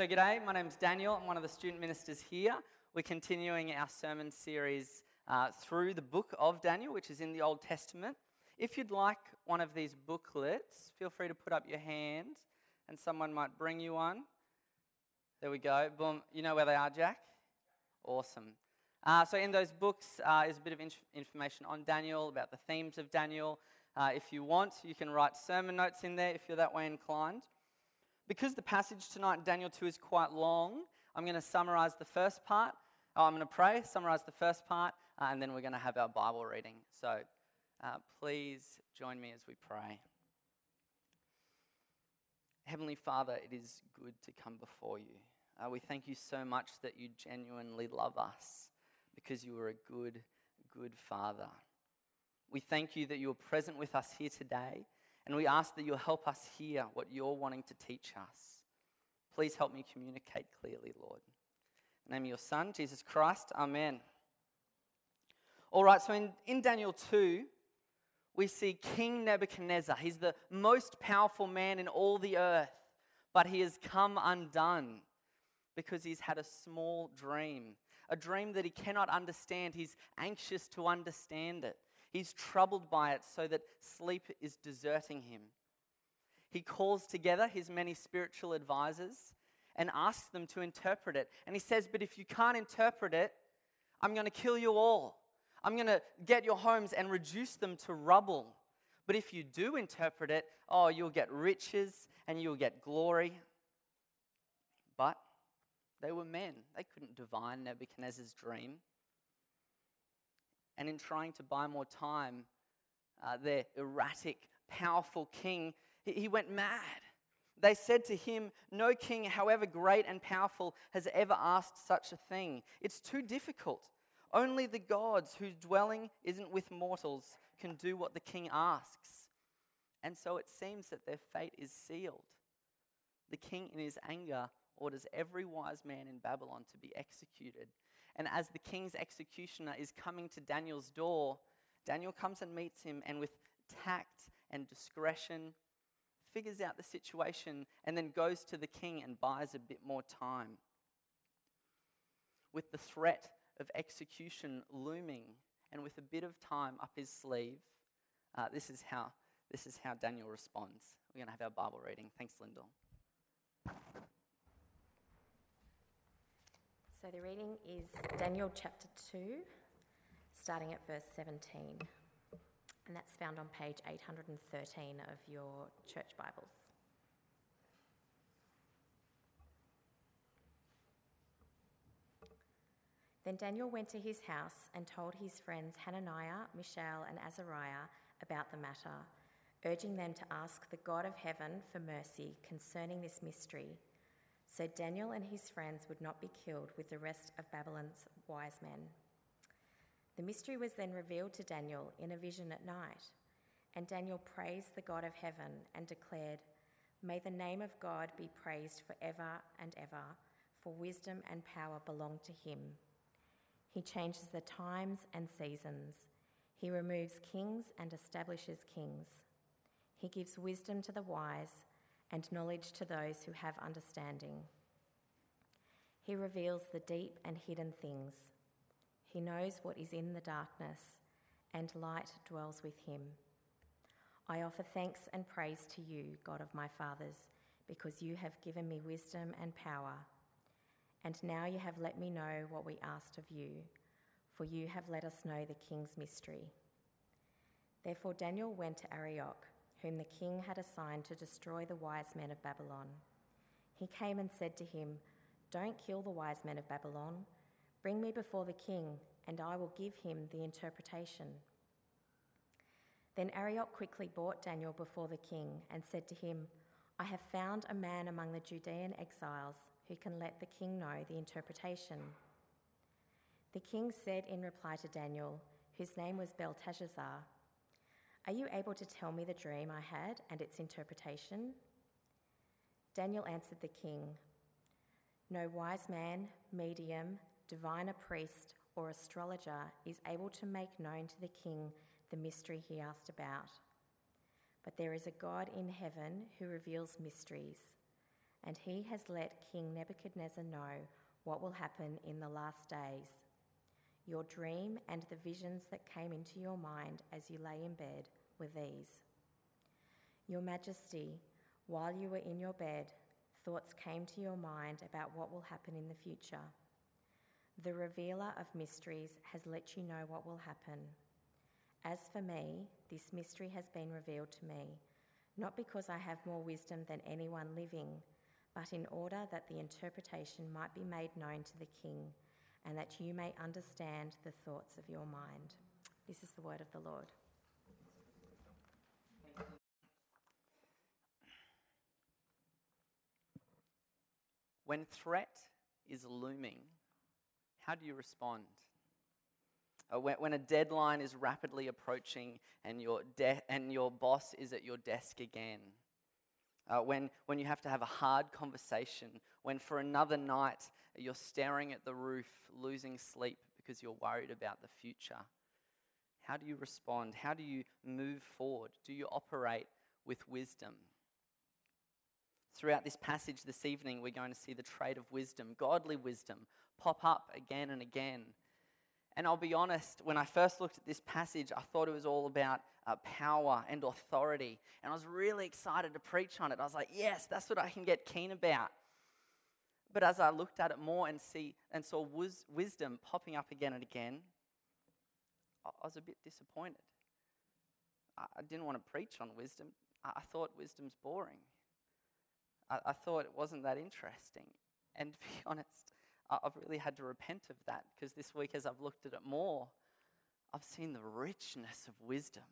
so, g'day, my name's Daniel. I'm one of the student ministers here. We're continuing our sermon series uh, through the book of Daniel, which is in the Old Testament. If you'd like one of these booklets, feel free to put up your hand and someone might bring you one. There we go. Boom. You know where they are, Jack? Awesome. Uh, so, in those books uh, is a bit of inf- information on Daniel, about the themes of Daniel. Uh, if you want, you can write sermon notes in there if you're that way inclined. Because the passage tonight in Daniel 2 is quite long, I'm going to summarize the first part. Oh, I'm going to pray, summarize the first part, uh, and then we're going to have our Bible reading. So uh, please join me as we pray. Heavenly Father, it is good to come before you. Uh, we thank you so much that you genuinely love us because you are a good, good Father. We thank you that you are present with us here today and we ask that you'll help us hear what you're wanting to teach us. Please help me communicate clearly, Lord. In the name of your Son, Jesus Christ, Amen. All right, so in, in Daniel 2, we see King Nebuchadnezzar. He's the most powerful man in all the earth, but he has come undone because he's had a small dream, a dream that he cannot understand. He's anxious to understand it. He's troubled by it so that sleep is deserting him. He calls together his many spiritual advisors and asks them to interpret it. And he says, But if you can't interpret it, I'm going to kill you all. I'm going to get your homes and reduce them to rubble. But if you do interpret it, oh, you'll get riches and you'll get glory. But they were men, they couldn't divine Nebuchadnezzar's dream and in trying to buy more time, uh, their erratic, powerful king, he, he went mad. They said to him, No king, however great and powerful, has ever asked such a thing. It's too difficult. Only the gods whose dwelling isn't with mortals can do what the king asks. And so it seems that their fate is sealed. The king, in his anger, orders every wise man in Babylon to be executed and as the king's executioner is coming to Daniel's door, Daniel comes and meets him, and with tact and discretion, figures out the situation and then goes to the king and buys a bit more time. With the threat of execution looming and with a bit of time up his sleeve, uh, this, is how, this is how Daniel responds. We're going to have our Bible reading. Thanks, Lyndall. So the reading is Daniel chapter 2, starting at verse 17. And that's found on page 813 of your church Bibles. Then Daniel went to his house and told his friends Hananiah, Mishael, and Azariah about the matter, urging them to ask the God of heaven for mercy concerning this mystery so Daniel and his friends would not be killed with the rest of Babylon's wise men. The mystery was then revealed to Daniel in a vision at night, and Daniel praised the God of heaven and declared, May the name of God be praised forever and ever, for wisdom and power belong to him. He changes the times and seasons. He removes kings and establishes kings. He gives wisdom to the wise and knowledge to those who have understanding. He reveals the deep and hidden things. He knows what is in the darkness, and light dwells with him. I offer thanks and praise to you, God of my fathers, because you have given me wisdom and power. And now you have let me know what we asked of you, for you have let us know the king's mystery. Therefore Daniel went to Arioch whom the king had assigned to destroy the wise men of Babylon. He came and said to him, Don't kill the wise men of Babylon. Bring me before the king, and I will give him the interpretation. Then Arioch quickly brought Daniel before the king and said to him, I have found a man among the Judean exiles who can let the king know the interpretation. The king said in reply to Daniel, whose name was Belteshazzar, are you able to tell me the dream I had and its interpretation? Daniel answered the king No wise man, medium, diviner priest, or astrologer is able to make known to the king the mystery he asked about. But there is a God in heaven who reveals mysteries. and he has let King Nebuchadnezzar know what will happen in the last days. Your dream and the visions that came into your mind as you lay in bed were these Your Majesty, while you were in your bed, thoughts came to your mind about what will happen in the future. The revealer of mysteries has let you know what will happen. As for me, this mystery has been revealed to me, not because I have more wisdom than anyone living, but in order that the interpretation might be made known to the king, and that you may understand the thoughts of your mind. This is the word of the Lord. When threat is looming, how do you respond? Uh, when, a deadline is rapidly approaching and your, de- and your boss is at your desk again, uh, when, when you have to have a hard conversation, when for another night you're staring at the roof, losing sleep because you're worried about the future. How do you respond? How do you move forward? Do you operate with wisdom? Throughout this passage this evening, we're going to see the trait of wisdom, godly wisdom, pop up again and again. And I'll be honest, when I first looked at this passage, I thought it was all about uh, power and authority. And I was really excited to preach on it. I was like, yes, that's what I can get keen about. But as I looked at it more and, see, and saw wis- wisdom popping up again and again, I, I was a bit disappointed. I, I didn't want to preach on wisdom. I, I thought wisdom's boring. I, I thought it wasn't that interesting. And to be honest, I've really had to repent of that because this week, as I've looked at it more, I've seen the richness of wisdom.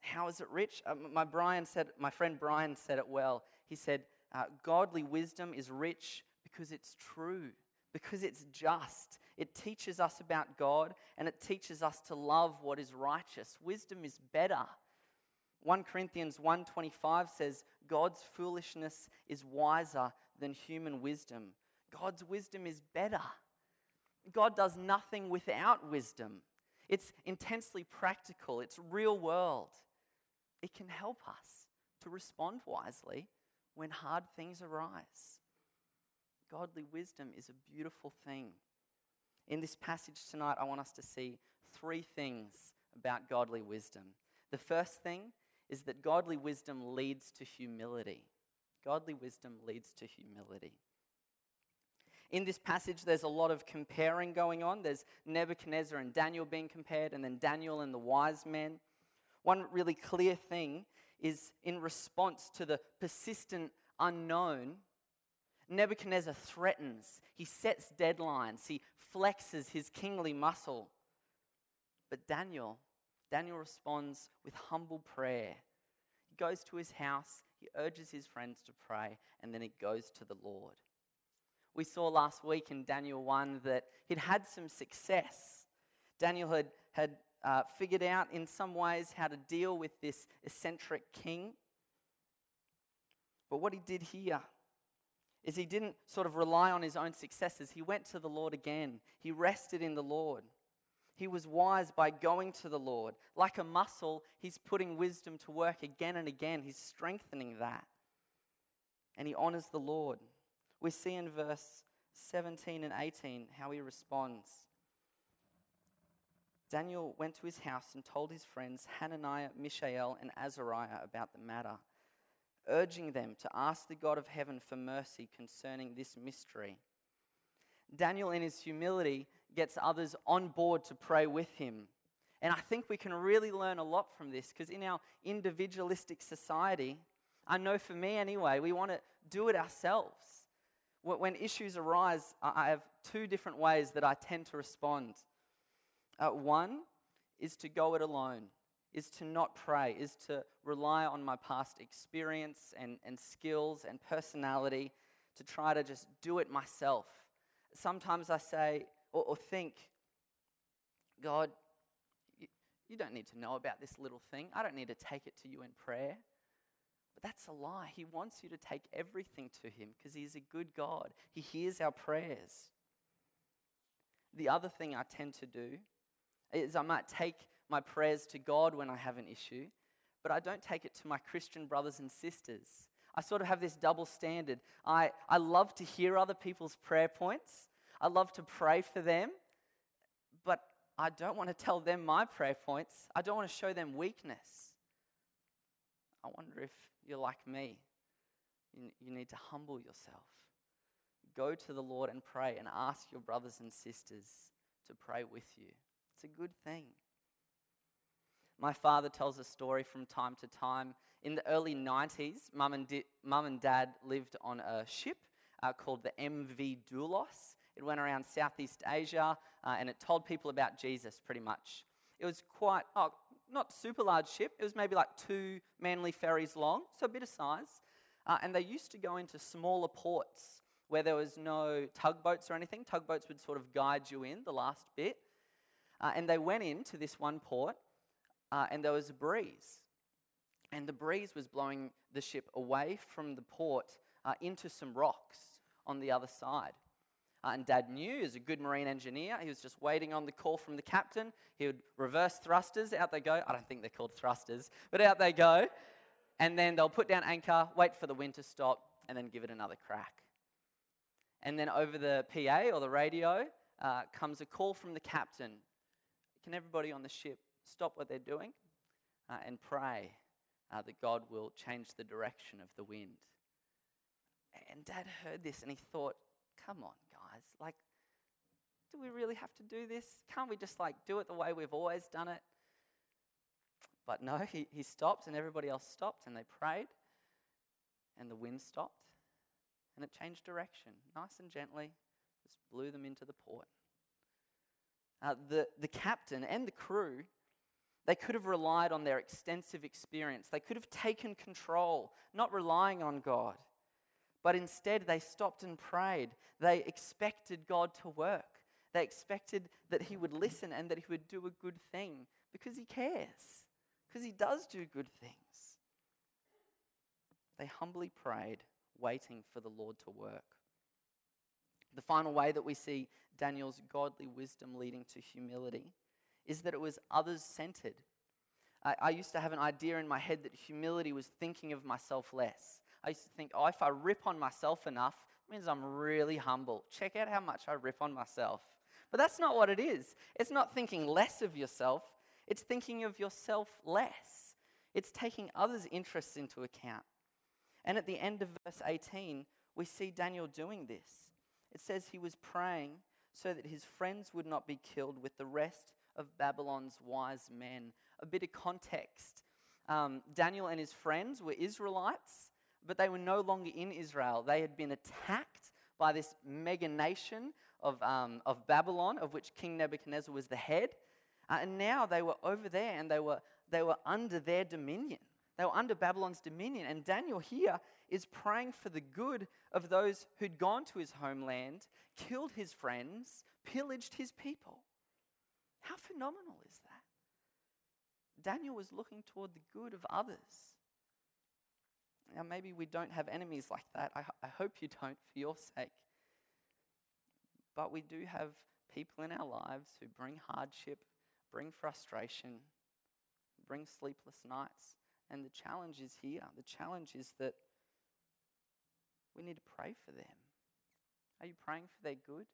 How is it rich? Uh, my, Brian said, my friend Brian said it well. He said, uh, Godly wisdom is rich because it's true, because it's just. It teaches us about God and it teaches us to love what is righteous. Wisdom is better. 1 Corinthians 1:25 says God's foolishness is wiser than human wisdom. God's wisdom is better. God does nothing without wisdom. It's intensely practical, it's real world. It can help us to respond wisely when hard things arise. Godly wisdom is a beautiful thing. In this passage tonight, I want us to see three things about godly wisdom. The first thing is that godly wisdom leads to humility. Godly wisdom leads to humility. In this passage, there's a lot of comparing going on. There's Nebuchadnezzar and Daniel being compared, and then Daniel and the wise men. One really clear thing is in response to the persistent unknown, Nebuchadnezzar threatens, he sets deadlines, he flexes his kingly muscle. But Daniel, Daniel responds with humble prayer. He goes to his house, he urges his friends to pray, and then he goes to the Lord. We saw last week in Daniel 1 that he'd had some success. Daniel had, had uh, figured out in some ways how to deal with this eccentric king. But what he did here is he didn't sort of rely on his own successes. He went to the Lord again, he rested in the Lord. He was wise by going to the Lord. Like a muscle, he's putting wisdom to work again and again. He's strengthening that. And he honors the Lord. We see in verse 17 and 18 how he responds. Daniel went to his house and told his friends Hananiah, Mishael, and Azariah about the matter, urging them to ask the God of heaven for mercy concerning this mystery. Daniel, in his humility, gets others on board to pray with him. And I think we can really learn a lot from this because in our individualistic society, I know for me anyway, we want to do it ourselves. When issues arise, I have two different ways that I tend to respond. Uh, one is to go it alone, is to not pray, is to rely on my past experience and, and skills and personality to try to just do it myself. Sometimes I say, or, or think, God, you, you don't need to know about this little thing. I don't need to take it to you in prayer. But that's a lie. He wants you to take everything to Him because He's a good God. He hears our prayers. The other thing I tend to do is I might take my prayers to God when I have an issue, but I don't take it to my Christian brothers and sisters. I sort of have this double standard. I, I love to hear other people's prayer points, I love to pray for them, but I don't want to tell them my prayer points. I don't want to show them weakness. I wonder if you're like me. You, you need to humble yourself. Go to the Lord and pray and ask your brothers and sisters to pray with you. It's a good thing. My father tells a story from time to time. In the early 90s, mum and, di- mum and dad lived on a ship uh, called the MV Doulos. It went around Southeast Asia uh, and it told people about Jesus pretty much. It was quite, oh, not super large ship. It was maybe like two Manly ferries long, so a bit of size. Uh, and they used to go into smaller ports where there was no tugboats or anything. Tugboats would sort of guide you in the last bit. Uh, and they went into this one port, uh, and there was a breeze. And the breeze was blowing the ship away from the port uh, into some rocks on the other side. Uh, and Dad knew, as a good marine engineer, he was just waiting on the call from the captain. He would reverse thrusters, out they go. I don't think they're called thrusters, but out they go. And then they'll put down anchor, wait for the wind to stop, and then give it another crack. And then over the PA or the radio uh, comes a call from the captain. Can everybody on the ship stop what they're doing uh, and pray uh, that God will change the direction of the wind? And Dad heard this and he thought, come on, guys. Like, do we really have to do this? Can't we just like do it the way we've always done it? But no, he, he stopped and everybody else stopped and they prayed and the wind stopped and it changed direction nice and gently, just blew them into the port. Uh, the, the captain and the crew, they could have relied on their extensive experience. They could have taken control, not relying on God. But instead, they stopped and prayed. They expected God to work. They expected that He would listen and that He would do a good thing because He cares, because He does do good things. They humbly prayed, waiting for the Lord to work. The final way that we see Daniel's godly wisdom leading to humility is that it was others centered. I, I, used to have an idea in my head that humility was thinking of myself less. I used to think, oh, if I rip on myself enough, it means I'm really humble. Check out how much I rip on myself. But that's not what it is. It's not thinking less of yourself, it's thinking of yourself less. It's taking others' interests into account. And at the end of verse 18, we see Daniel doing this. It says he was praying so that his friends would not be killed with the rest of Babylon's wise men. A bit of context um, Daniel and his friends were Israelites, but they were no longer in Israel. They had been attacked by this mega nation of, um, of Babylon, of which King Nebuchadnezzar was the head. Uh, and now they were over there and they were, they were under their dominion. They were under Babylon's dominion. And Daniel here is praying for the good of those who'd gone to his homeland, killed his friends, pillaged his people. How phenomenal is that? Daniel was looking toward the good of others. Now, maybe we don't have enemies like that. I, I hope you don't for your sake. But we do have people in our lives who bring hardship, bring frustration, bring sleepless nights. And the challenge is here. The challenge is that we need to pray for them. Are you praying for their good?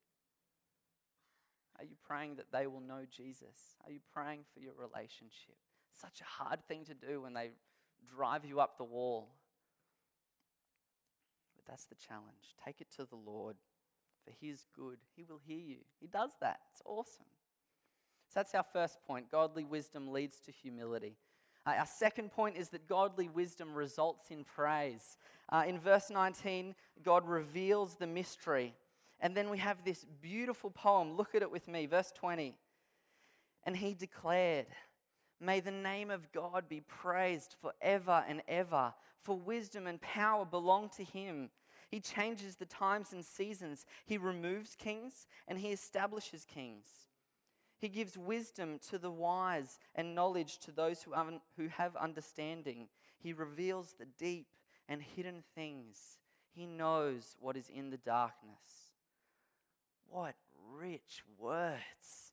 Are you praying that they will know Jesus? Are you praying for your relationship? Such a hard thing to do when they drive you up the wall. But that's the challenge. Take it to the Lord, for He is good. He will hear you. He does that. It's awesome. So that's our first point. Godly wisdom leads to humility. Uh, our second point is that godly wisdom results in praise. Uh, in verse 19, God reveals the mystery. And then we have this beautiful poem. Look at it with me. Verse 20. And he declared, May the name of God be praised forever and ever, for wisdom and power belong to him. He changes the times and seasons, he removes kings, and he establishes kings. He gives wisdom to the wise and knowledge to those who, un- who have understanding. He reveals the deep and hidden things. He knows what is in the darkness. What rich words.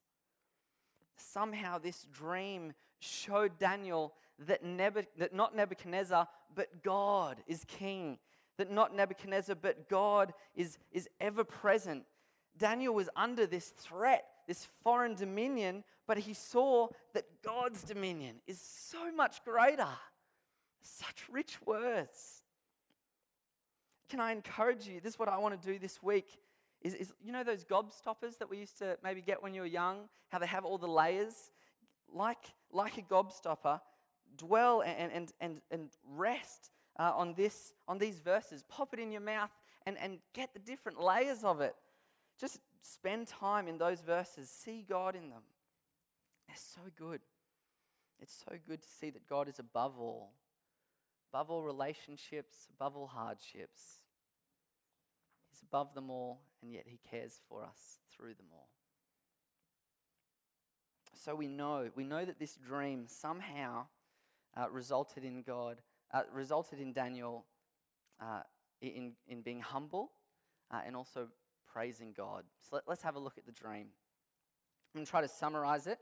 somehow this dream showed Daniel that, Nebuch- that not Nebuchadnezzar, but God is king. That not Nebuchadnezzar, but God is, is ever present. Daniel was under this threat, this foreign dominion, but he saw that God's dominion is so much greater. Such rich words. Can I encourage you? This is what I want to do this week. Is, is you know those gobstoppers that we used to maybe get when you were young? How they have all the layers? Like, like a gobstopper, dwell and, and, and, and rest uh, on, this, on these verses. Pop it in your mouth and, and get the different layers of it. Just spend time in those verses. See God in them. They're so good. It's so good to see that God is above all, above all relationships, above all hardships. He's above them all, and yet He cares for us through them all. So we know, we know that this dream somehow uh, resulted in God, uh, resulted in Daniel uh, in, in being humble uh, and also praising God. So let, us have a look at the dream. I'm going to try to summarize it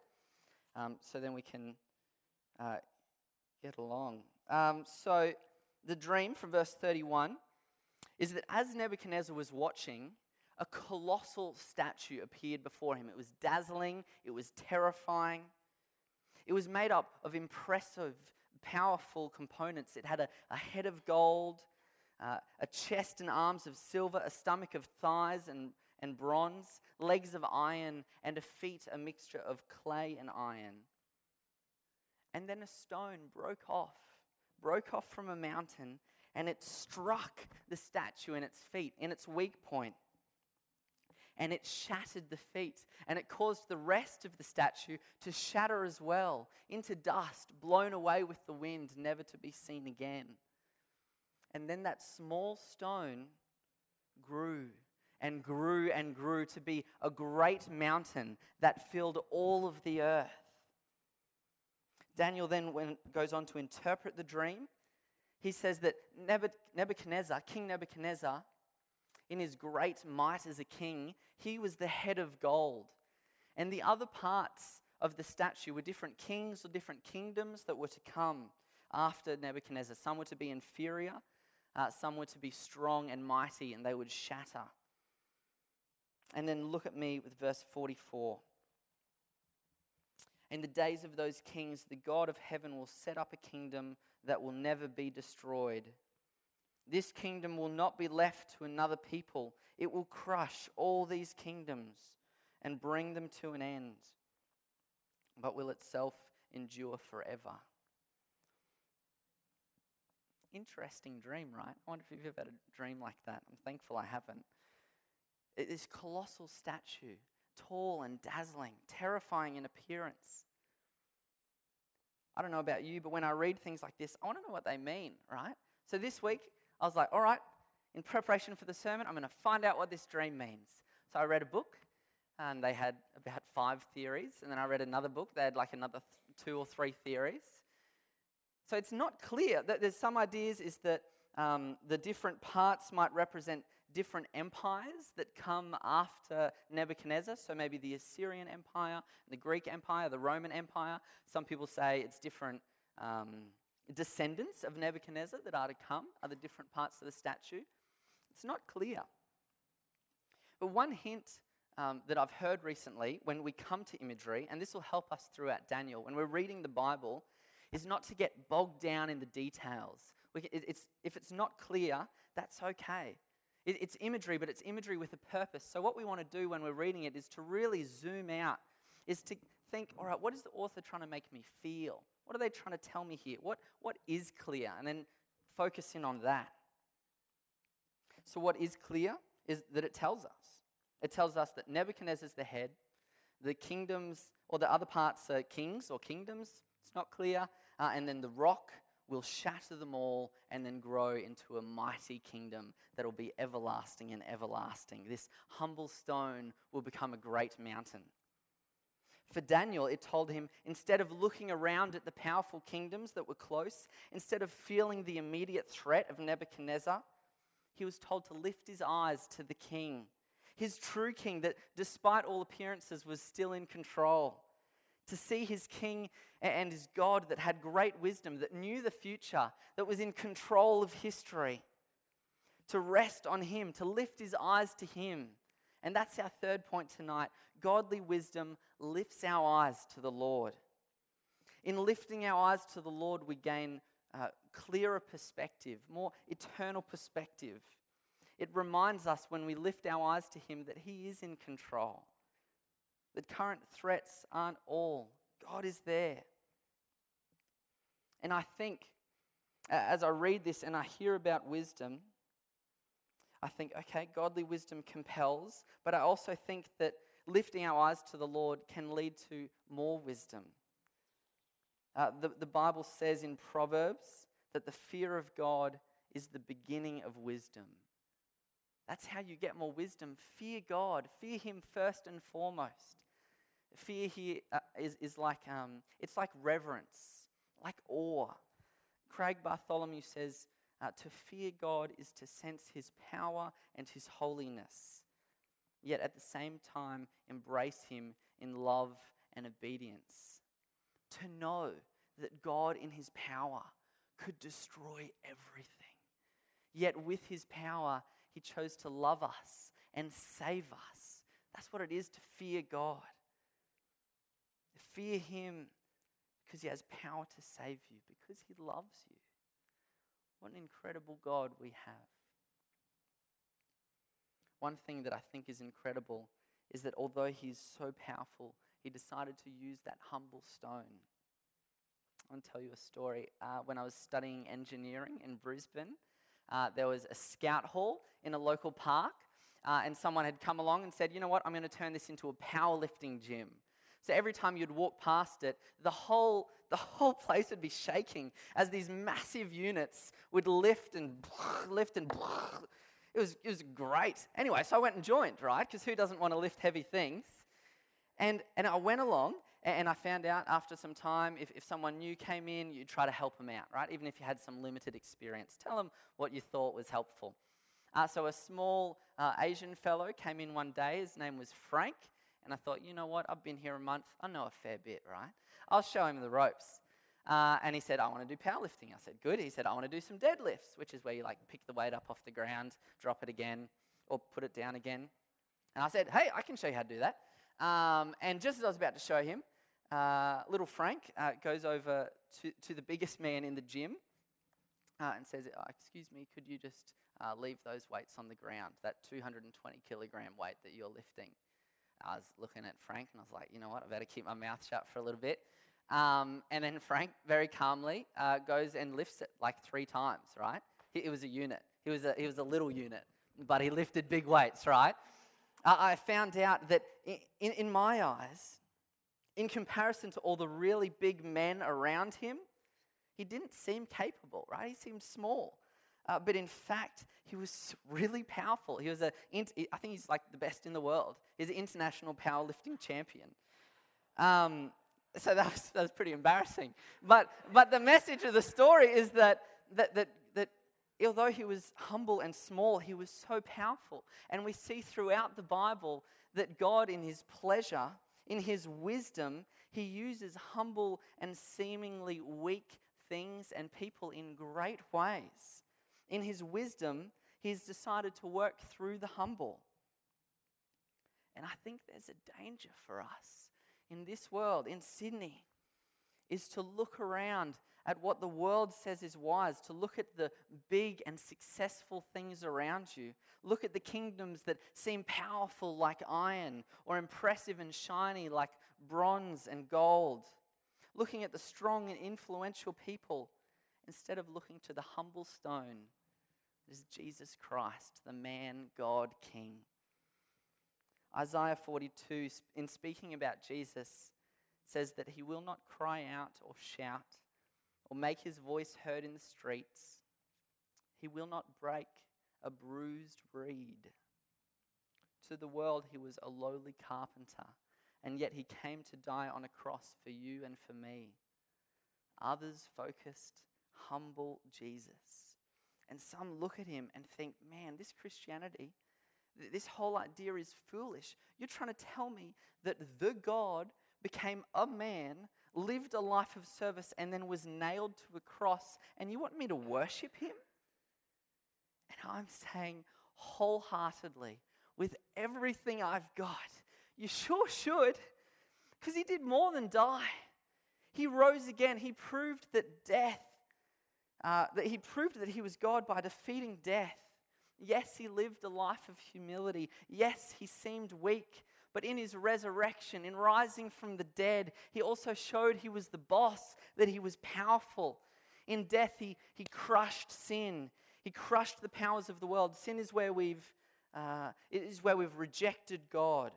um, so then we can uh, get along. Um, so the dream from verse 31 is that as Nebuchadnezzar was watching, a colossal statue appeared before him. It was dazzling, it was terrifying. It was made up of impressive, powerful components. It had a, a head of gold, uh, a chest and arms of silver, a stomach of thighs and, and bronze, legs of iron, and a feet a mixture of clay and iron. And then a stone broke off, broke off from a mountain, and it struck the statue in its feet, in its weak point. And it shattered the feet, and it caused the rest of the statue to shatter as well, into dust, blown away with the wind, never to be seen again. And then that small stone grew and grew and grew to be a great mountain that filled all of the earth. Daniel then goes on to interpret the dream. He says that Nebuchadnezzar, King Nebuchadnezzar, in his great might as a king, he was the head of gold. And the other parts of the statue were different kings or different kingdoms that were to come after Nebuchadnezzar. Some were to be inferior, uh, some were to be strong and mighty, and they would shatter. And then look at me with verse 44. In the days of those kings, the God of heaven will set up a kingdom that will never be destroyed. This kingdom will not be left to another people, it will crush all these kingdoms and bring them to an end, but will itself endure forever. Interesting dream, right? I wonder if you've ever had a dream like that. I'm thankful I haven't. This colossal statue, tall and dazzling, terrifying in appearance. I don't know about you, but when I read things like this, I want to know what they mean, right? So this week, I was like, all right, in preparation for the sermon, I'm going to find out what this dream means. So I read a book, and they had about five theories. And then I read another book, they had like another th- two or three theories. So it's not clear. that There's some ideas is that um, the different parts might represent different empires that come after Nebuchadnezzar. So maybe the Assyrian Empire, the Greek Empire, the Roman Empire. Some people say it's different um, descendants of Nebuchadnezzar that are to come, are the different parts of the statue. It's not clear. But one hint um, that I've heard recently when we come to imagery, and this will help us throughout Daniel, when we're reading the Bible, is not to get bogged down in the details. It's, if it's not clear, that's okay. It's imagery, but it's imagery with a purpose. So, what we want to do when we're reading it is to really zoom out, is to think, all right, what is the author trying to make me feel? What are they trying to tell me here? What, what is clear? And then focus in on that. So, what is clear is that it tells us. It tells us that Nebuchadnezzar is the head, the kingdoms, or the other parts are kings or kingdoms. It's not clear. Uh, and then the rock will shatter them all and then grow into a mighty kingdom that will be everlasting and everlasting. This humble stone will become a great mountain. For Daniel, it told him instead of looking around at the powerful kingdoms that were close, instead of feeling the immediate threat of Nebuchadnezzar, he was told to lift his eyes to the king, his true king that, despite all appearances, was still in control. To see his king and his God that had great wisdom, that knew the future, that was in control of history, to rest on him, to lift his eyes to him. And that's our third point tonight. Godly wisdom lifts our eyes to the Lord. In lifting our eyes to the Lord, we gain uh, clearer perspective, more eternal perspective. It reminds us when we lift our eyes to Him that He is in control, that current threats aren't all. God is there. And I think, as I read this and I hear about wisdom, I think, okay, godly wisdom compels, but I also think that lifting our eyes to the Lord can lead to more wisdom. Uh, the, the Bible says in Proverbs that the fear of God is the beginning of wisdom. That's how you get more wisdom. Fear God, fear Him first and foremost. Fear here uh, is, is like, um, it's like reverence, like awe. Craig Bartholomew says, uh, to fear God is to sense His power and His holiness, yet at the same time embrace Him in love and obedience. To know that God, in His power, could destroy everything, yet with His power, He chose to love us and save us. That's what it is to fear God. Fear Him because He has power to save you, because He loves you. What an incredible God we have. One thing that I think is incredible is that although He's so powerful, He decided to use that humble stone. I want to tell you a story. Uh, when I was studying engineering in Brisbane, uh, there was a scout hall in a local park, uh, and someone had come along and said, You know what? I'm going to turn this into a powerlifting gym. So every time you'd walk past it, the whole, the whole place would be shaking as these massive units would lift and lift and it was, it was great. Anyway, so I went and joined, right? Because who doesn't want to lift heavy things? And, and I went along and I found out after some time if, if someone new came in, you'd try to help them out, right? Even if you had some limited experience. Tell them what you thought was helpful. Uh, so a small uh, Asian fellow came in one day. His name was Frank. And I thought, you know what? I've been here a month. I know a fair bit, right? I'll show him the ropes. Uh, and he said, I want to do powerlifting. I said, good. He said, I want to do some deadlifts, which is where you like pick the weight up off the ground, drop it again, or put it down again. And I said, hey, I can show you how to do that. Um, and just as I was about to show him, uh, little Frank uh, goes over to, to the biggest man in the gym uh, and says, oh, Excuse me, could you just uh, leave those weights on the ground, that 220 kilogram weight that you're lifting? I was looking at Frank and I was like, you know what, I better keep my mouth shut for a little bit. Um, and then Frank very calmly uh, goes and lifts it like three times, right? He, it was a unit. He was a, he was a little unit, but he lifted big weights, right? I found out that in, in my eyes, in comparison to all the really big men around him, he didn't seem capable, right? He seemed small. Uh, but in fact, he was really powerful. He was a, I think he's like the best in the world. He's an international powerlifting champion. Um, so that was, that was pretty embarrassing. But, but the message of the story is that, that, that although he was humble and small, he was so powerful. And we see throughout the Bible that God, in his pleasure, in his wisdom, he uses humble and seemingly weak things and people in great ways in his wisdom, he's decided to work through the humble. And I think there's a danger for us in this world, in Sydney, is to look around at what the world says is wise, to look at the big and successful things around you. Look at the kingdoms that seem powerful like iron or impressive and shiny like bronze and gold. Looking at the strong and influential people instead of looking to the humble stone is Jesus Christ, the man, God, King. Isaiah 42, in speaking about Jesus, says that he will not cry out or shout or make his voice heard in the streets. He will not break a bruised reed. To the world, he was a lowly carpenter, and yet he came to die on a cross for you and for me. Others focused, humble Jesus. And some look at him and think, man, this Christianity, this whole idea is foolish. You're trying to tell me that the God became a man, lived a life of service, and then was nailed to a cross, and you want me to worship him? And I'm saying wholeheartedly, with everything I've got, you sure should, because he did more than die. He rose again. He proved that death, uh, that he proved that he was God by defeating death. Yes, he lived a life of humility. Yes, he seemed weak. But in his resurrection, in rising from the dead, he also showed he was the boss, that he was powerful. In death, he, he crushed sin. He crushed the powers of the world. Sin is where we've, uh, where we've rejected God.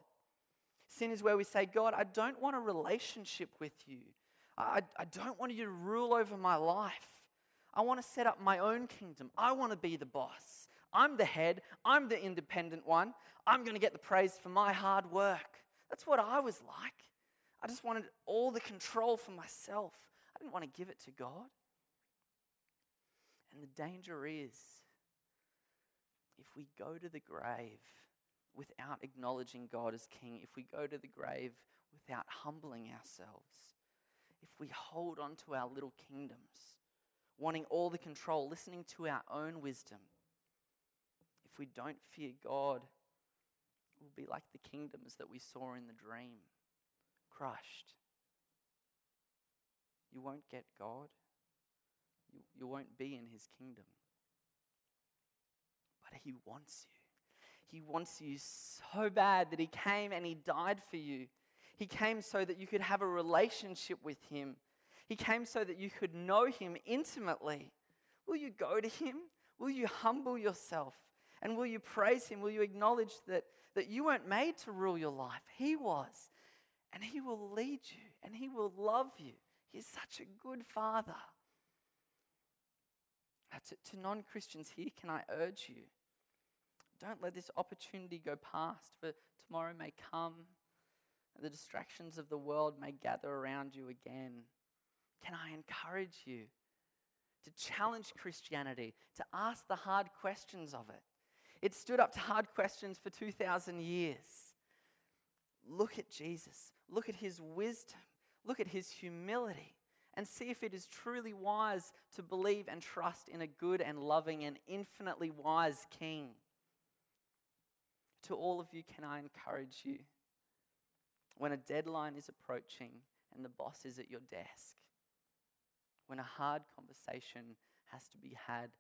Sin is where we say, God, I don't want a relationship with you. I, I don't want you to rule over my life. I want to set up my own kingdom. I want to be the boss. I'm the head. I'm the independent one. I'm going to get the praise for my hard work. That's what I was like. I just wanted all the control for myself. I didn't want to give it to God. And the danger is if we go to the grave without acknowledging God as King, if we go to the grave without humbling ourselves, if we hold on to our little kingdoms, wanting all the control, listening to our own wisdom, if we don't fear God, we'll be like the kingdoms that we saw in the dream crushed. You won't get God, you, you won't be in His kingdom. But He wants you. He wants you so bad that He came and He died for you. He came so that you could have a relationship with Him. He came so that you could know Him intimately. Will you go to Him? Will you humble yourself? And will you praise Him? Will you acknowledge that, that you weren't made to rule your life? He was. And He will lead you and He will love you. He's such a good Father. To, to non Christians here, can I urge you? Don't let this opportunity go past, for tomorrow may come. The distractions of the world may gather around you again. Can I encourage you to challenge Christianity, to ask the hard questions of it? It stood up to hard questions for 2,000 years. Look at Jesus, look at his wisdom, look at his humility, and see if it is truly wise to believe and trust in a good and loving and infinitely wise King. To all of you, can I encourage you? When a deadline is approaching and the boss is at your desk, when a hard conversation has to be had,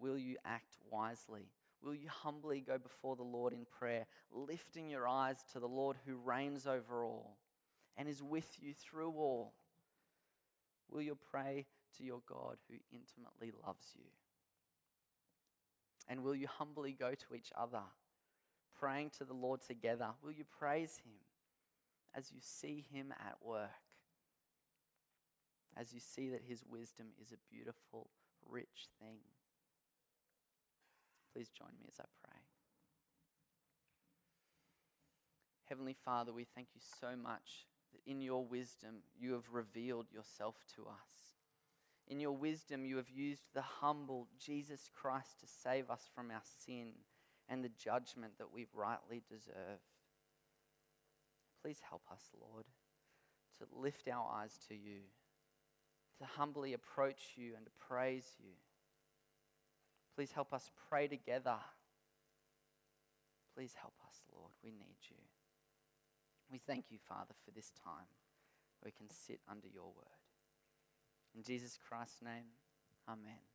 will you act wisely? Will you humbly go before the Lord in prayer, lifting your eyes to the Lord who reigns over all and is with you through all? Will you pray to your God who intimately loves you? And will you humbly go to each other, praying to the Lord together? Will you praise Him as you see Him at work? As you see that His wisdom is a beautiful, rich thing. Please join me as I pray. Heavenly Father, we thank you so much that in your wisdom you have revealed yourself to us. In your wisdom, you have used the humble Jesus Christ to save us from our sin and the judgment that we rightly deserve. Please help us, Lord, to lift our eyes to you, to humbly approach you and to praise you. Please help us pray together. Please help us, Lord. We need you. We thank you, Father, for this time we can sit under your word. In Jesus Christ's name, amen.